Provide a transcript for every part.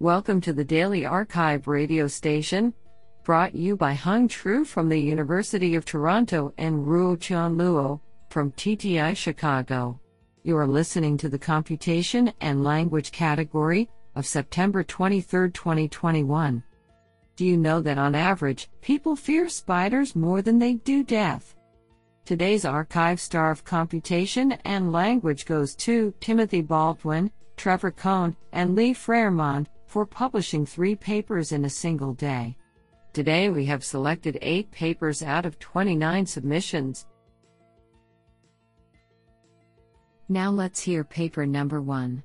Welcome to the Daily Archive radio station, brought you by Hung Tru from the University of Toronto and Ruo Chan Luo from TTI Chicago. You are listening to the Computation and Language category of September 23, 2021. Do you know that on average, people fear spiders more than they do death? Today's archive star of computation and language goes to Timothy Baldwin, Trevor Cohn, and Lee Frermann for publishing three papers in a single day. Today we have selected eight papers out of 29 submissions. Now let's hear paper number one.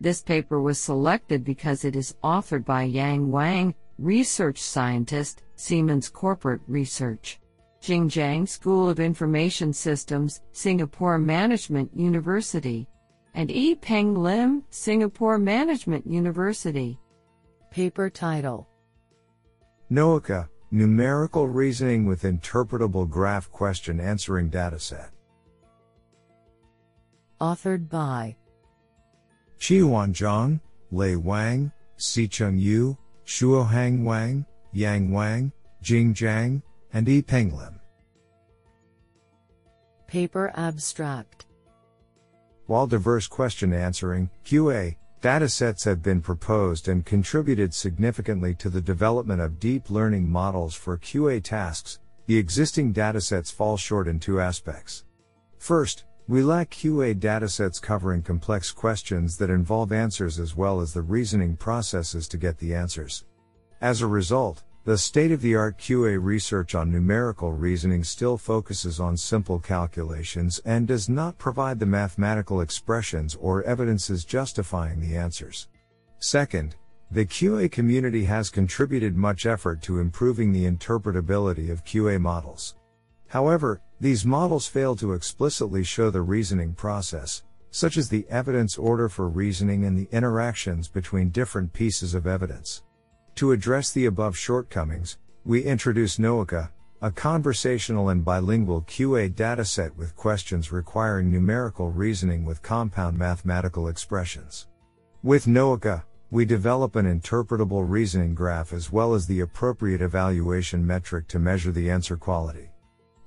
This paper was selected because it is authored by Yang Wang, research scientist, Siemens Corporate Research. Jing Jiang School of Information Systems, Singapore Management University. And E. Peng Lim, Singapore Management University. Paper title NOAHQA Numerical Reasoning with Interpretable Graph Question Answering Dataset. Authored by Qiyuan Zhang, Lei Wang, Si Sicheng Yu, Shuohang Wang, Yang Wang, Jing Zhang, and E. Peng Lim. Paper Abstract While diverse question answering, QA, datasets have been proposed and contributed significantly to the development of deep learning models for QA tasks, the existing datasets fall short in two aspects. First, we lack QA datasets covering complex questions that involve answers as well as the reasoning processes to get the answers. As a result, the state of the art QA research on numerical reasoning still focuses on simple calculations and does not provide the mathematical expressions or evidences justifying the answers. Second, the QA community has contributed much effort to improving the interpretability of QA models. However, these models fail to explicitly show the reasoning process, such as the evidence order for reasoning and the interactions between different pieces of evidence. To address the above shortcomings, we introduce NOAHQA, a conversational and bilingual QA dataset with questions requiring numerical reasoning with compound mathematical expressions. With NOAHQA, we develop an interpretable reasoning graph as well as the appropriate evaluation metric to measure the answer quality.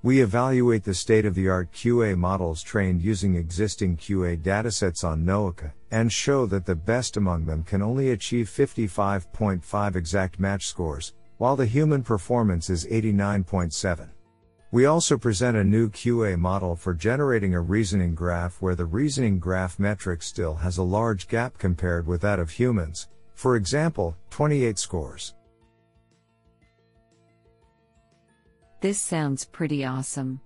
We evaluate the state of the art QA models trained using existing QA datasets on NOAHQA and show that the best among them can only achieve 55.5 exact match scores, while the human performance is 89.7. We also present a new QA model for generating a reasoning graph where the reasoning graph metric still has a large gap compared with that of humans, for example, 28 scores. This sounds pretty awesome.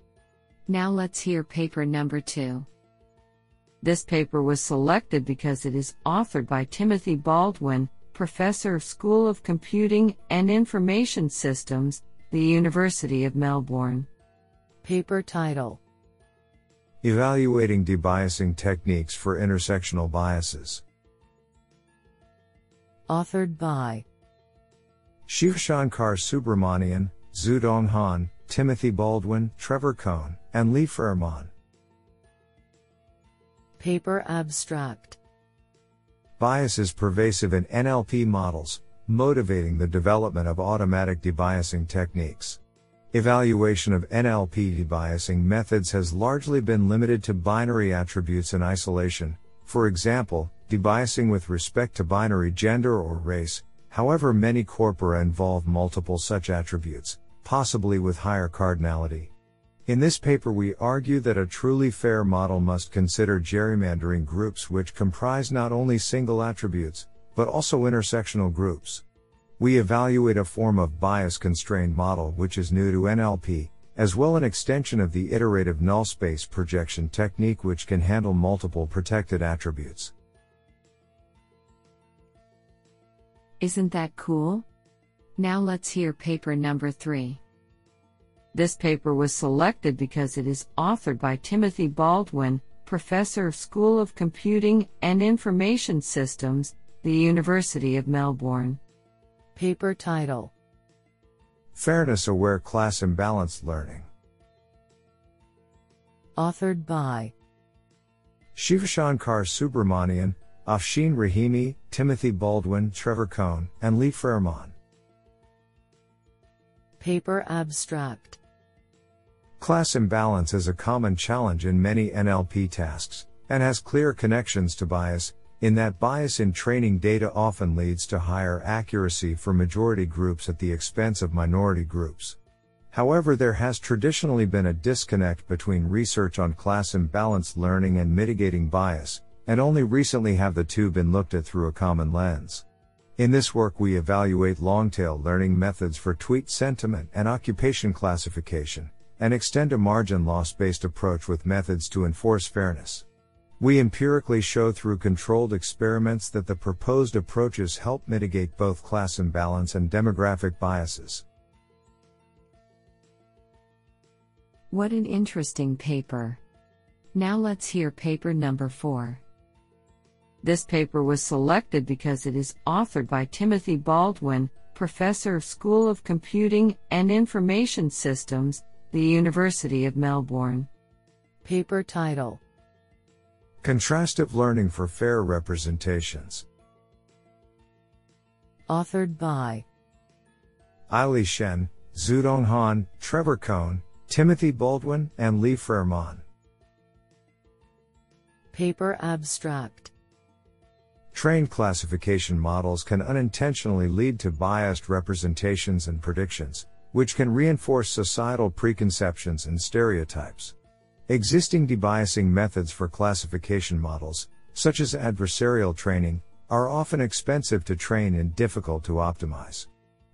Now let's hear paper number two. This paper was selected because it is authored by Timothy Baldwin, Professor of School of Computing and Information Systems, the University of Melbourne. Paper title Evaluating Debiasing Techniques for Intersectional Biases. Authored by Shivashankar Subramanian, Xudong Han, Timothy Baldwin, Trevor Cohn, and Lee Frermann. Paper Abstract Bias is pervasive in NLP models, motivating the development of automatic debiasing techniques. Evaluation of NLP debiasing methods has largely been limited to binary attributes in isolation, for example, debiasing with respect to binary gender or race, however many corpora involve multiple such attributes, possibly with higher cardinality. In this paper, we argue that a truly fair model must consider gerrymandering groups which comprise not only single attributes, but also intersectional groups. We evaluate a form of bias constrained model which is new to NLP, as well an extension of the iterative null space projection technique which can handle multiple protected attributes. Isn't that cool? Now let's hear paper number 3. This paper was selected because it is authored by Timothy Baldwin, Professor of School of Computing and Information Systems, the University of Melbourne. Paper title Fairness Aware Class Imbalanced Learning. Authored by Shivashankar Subramanian, Afshin Rahimi, Timothy Baldwin, Trevor Cohn, and Lee Frermann. Paper Abstract Class imbalance is a common challenge in many NLP tasks, and has clear connections to bias, in that bias in training data often leads to higher accuracy for majority groups at the expense of minority groups. However, there has traditionally been a disconnect between research on class imbalance learning and mitigating bias, and only recently have the two been looked at through a common lens. In this work, we evaluate long tail learning methods for tweet sentiment and occupation classification, and extend a margin loss based approach with methods to enforce fairness. We empirically show through controlled experiments that the proposed approaches help mitigate both class imbalance and demographic biases. What an interesting paper. Now let's hear paper number 4. This paper was selected because it is authored by Timothy Baldwin, Professor of School of Computing and Information Systems, the University of Melbourne. Paper title Contrastive Learning for Fair Representations. Authored by Aili Shen, Xudong Han, Trevor Cohn, Timothy Baldwin, and Lee Frermann. Paper Abstract Trained classification models can unintentionally lead to biased representations and predictions, which can reinforce societal preconceptions and stereotypes. Existing debiasing methods for classification models, such as adversarial training, are often expensive to train and difficult to optimize.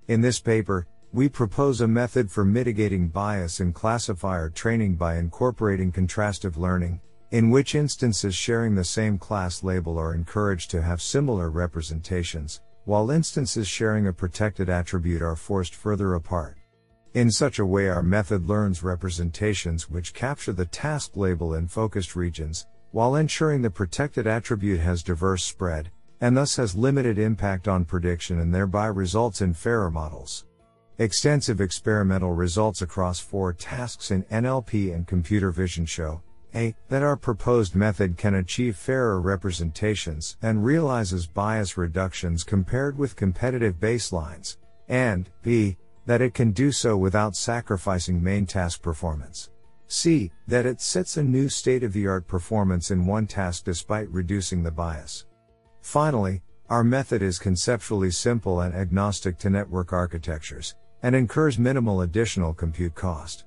In this paper, we propose a method for mitigating bias in classifier training by incorporating contrastive learning, in which instances sharing the same class label are encouraged to have similar representations, while instances sharing a protected attribute are forced further apart. In such a way, our method learns representations which capture the task label in focused regions, while ensuring the protected attribute has diverse spread, and thus has limited impact on prediction and thereby results in fairer models. Extensive experimental results across four tasks in NLP and computer vision show a. that our proposed method can achieve fairer representations and realizes bias reductions compared with competitive baselines, and b that it can do so without sacrificing main task performance. C. That it sets a new state of the art performance in one task despite reducing the bias. Finally, our method is conceptually simple and agnostic to network architectures, and incurs minimal additional compute cost.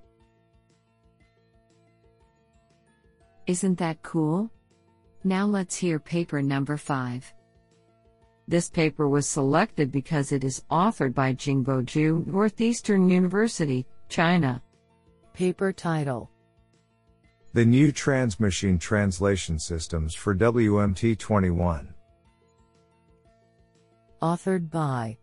Isn't that cool? Now let's hear paper number 5. This paper was selected because it is authored by Jingbo Zhu, Northeastern University, China. Paper title The NiuTrans Machine Translation Systems for WMT 21. Authored by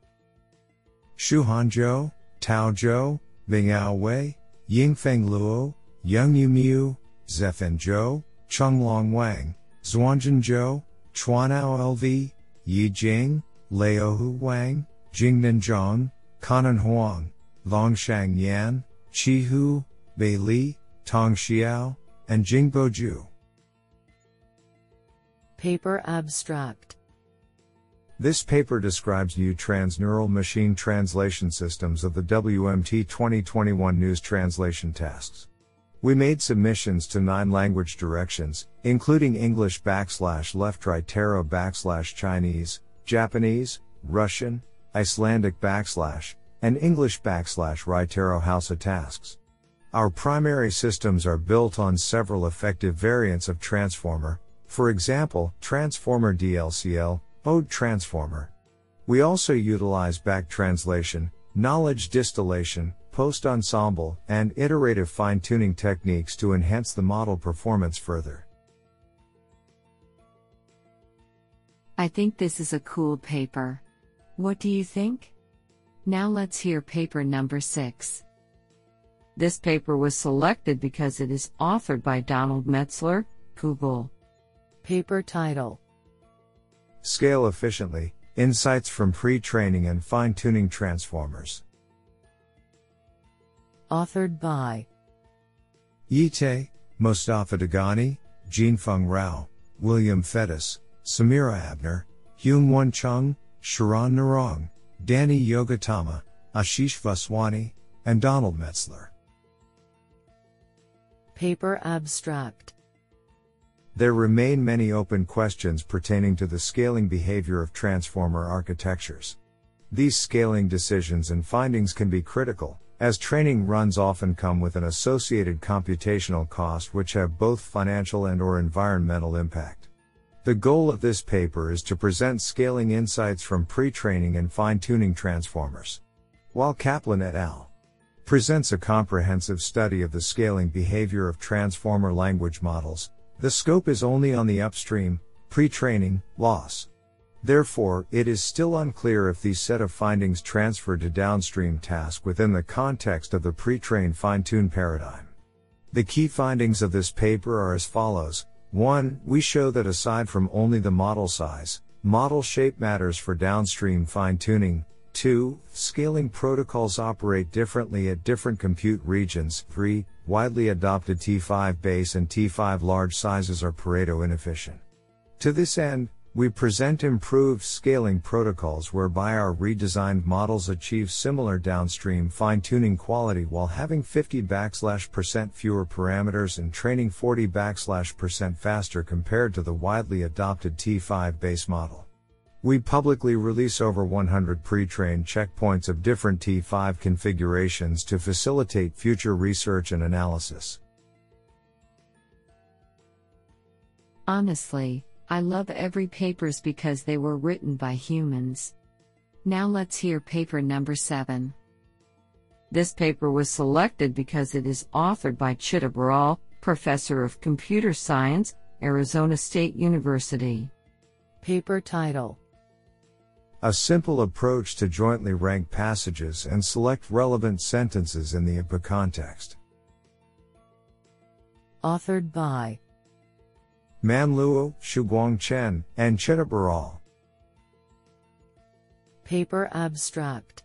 Shuhan Zhou, Tao Zhou, Bingyao Wei, Yingfeng Luo, Yongyu Mu, Zefeng Zhou, Chenglong Wang, Xuanzhen Zhou, Chuanao LV, Yi Jing, Leohu Wang, Jingnan Zhang, Canan Huang, Longshang Yan, Qi Hu, Bei Li, Tong Xiao, and Jingbo Zhu. Paper Abstract This paper describes NiuTrans neural machine translation systems of the WMT 2021 news translation tasks. We made submissions to nine language directions, including English backslash leftrightarrow backslash Chinese, Japanese, Russian, Icelandic backslash, and English backslash rightarrow Hausa tasks. Our primary systems are built on several effective variants of Transformer, for example, Transformer DLCL, Ode Transformer. We also utilize back translation, knowledge distillation, post ensemble, and iterative fine tuning techniques to enhance the model performance further. I think this is a cool paper. What do you think? Now let's hear paper number 6. This paper was selected because it is authored by Donald Metzler, Google. Paper title Scale Efficiently Insights from Pre Training and Fine Tuning Transformers. Authored by Yi Tay, Mostafa Dehghani, Jinfeng Rao, William Fedus, Samira Abnar, Hyung Won Chung, Sharan Narang, Dani Yogatama, Ashish Vaswani, and Donald Metzler. Paper Abstract There remain many open questions pertaining to the scaling behavior of transformer architectures. These scaling decisions and findings can be critical, as training runs often come with an associated computational cost which have both financial and or environmental impact. The goal of this paper is to present scaling insights from pre-training and fine-tuning transformers. While Kaplan et al. presents a comprehensive study of the scaling behavior of transformer language models, the scope is only on the upstream, pre-training, loss. Therefore, it is still unclear if these set of findings transfer to downstream task within the context of the pre-trained fine-tune paradigm. The key findings of this paper are as follows. 1. We show that aside from only the model size, model shape matters for downstream fine-tuning. 2. Scaling protocols operate differently at different compute regions. 3. Widely adopted T5 base and T5 large sizes are Pareto inefficient. To this end, we present improved scaling protocols whereby our redesigned models achieve similar downstream fine-tuning quality while having 50 backslash percent fewer parameters and training 40 backslash percent faster compared to the widely adopted T5 base model. We publicly release over 100 pre-trained checkpoints of different T5 configurations to facilitate future research and analysis. Honestly, I love every papers because they were written by humans. Now let's hear paper number 7. This paper was selected because it is authored by Chitta Baral, Professor of Computer Science, Arizona State University. Paper title A simple approach to jointly rank passages and select relevant sentences in the IPA context. Authored by Man Luo, Shuguang Chen, and Chitta Baral. Paper Abstract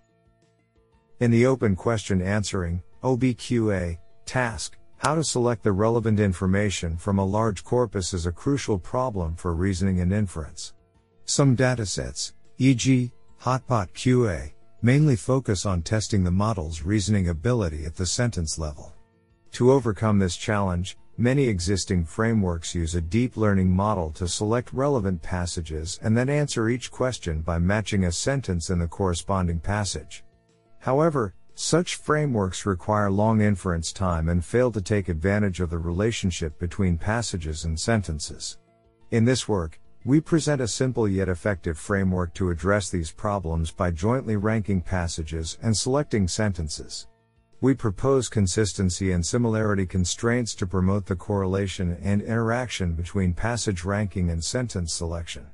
In the open question answering, OBQA, task, how to select the relevant information from a large corpus is a crucial problem for reasoning and inference. Some datasets, e.g., Hotpot QA, mainly focus on testing the model's reasoning ability at the sentence level. To overcome this challenge, Many existing frameworks use a deep learning model to select relevant passages and then answer each question by matching a sentence in the corresponding passage. However, such frameworks require long inference time and fail to take advantage of the relationship between passages and sentences. In this work, we present a simple yet effective framework to address these problems by jointly ranking passages and selecting sentences. We propose consistency and similarity constraints to promote the correlation and interaction between passage ranking and sentence selection.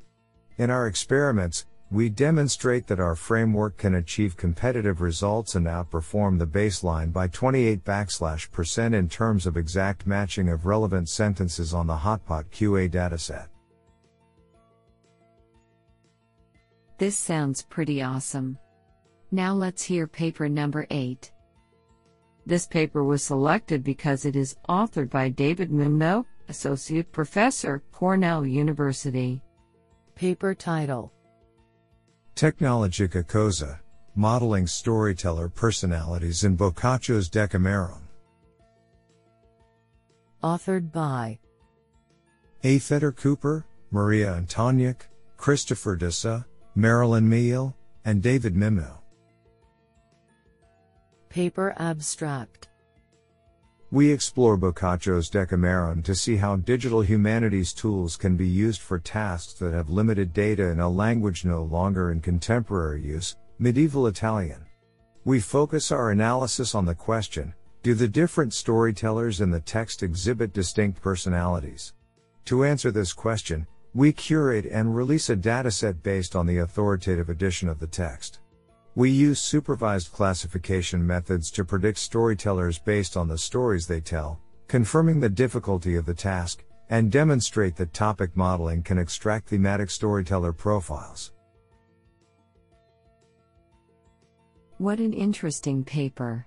In our experiments, we demonstrate that our framework can achieve competitive results and outperform the baseline by 28 backslash percent in terms of exact matching of relevant sentences on the Hotpot QA dataset. This sounds pretty awesome. Now let's hear paper number 8. This paper was selected because it is authored by David Mimno, Associate Professor, Cornell University. Paper title Tecnologica Cosa Modeling Storyteller Personalities in Boccaccio's Decameron. Authored by A. Feder Cooper, Maria Antoniak, Christopher De Sa, Marilyn Meehl, and David Mimno. Paper Abstract We explore Boccaccio's Decameron to see how digital humanities tools can be used for tasks that have limited data in a language no longer in contemporary use, medieval Italian. We focus our analysis on the question Do the different storytellers in the text exhibit distinct personalities? To answer this question, we curate and release a dataset based on the authoritative edition of the text. We use supervised classification methods to predict storytellers based on the stories they tell, confirming the difficulty of the task, and demonstrate that topic modeling can extract thematic storyteller profiles. What an interesting paper.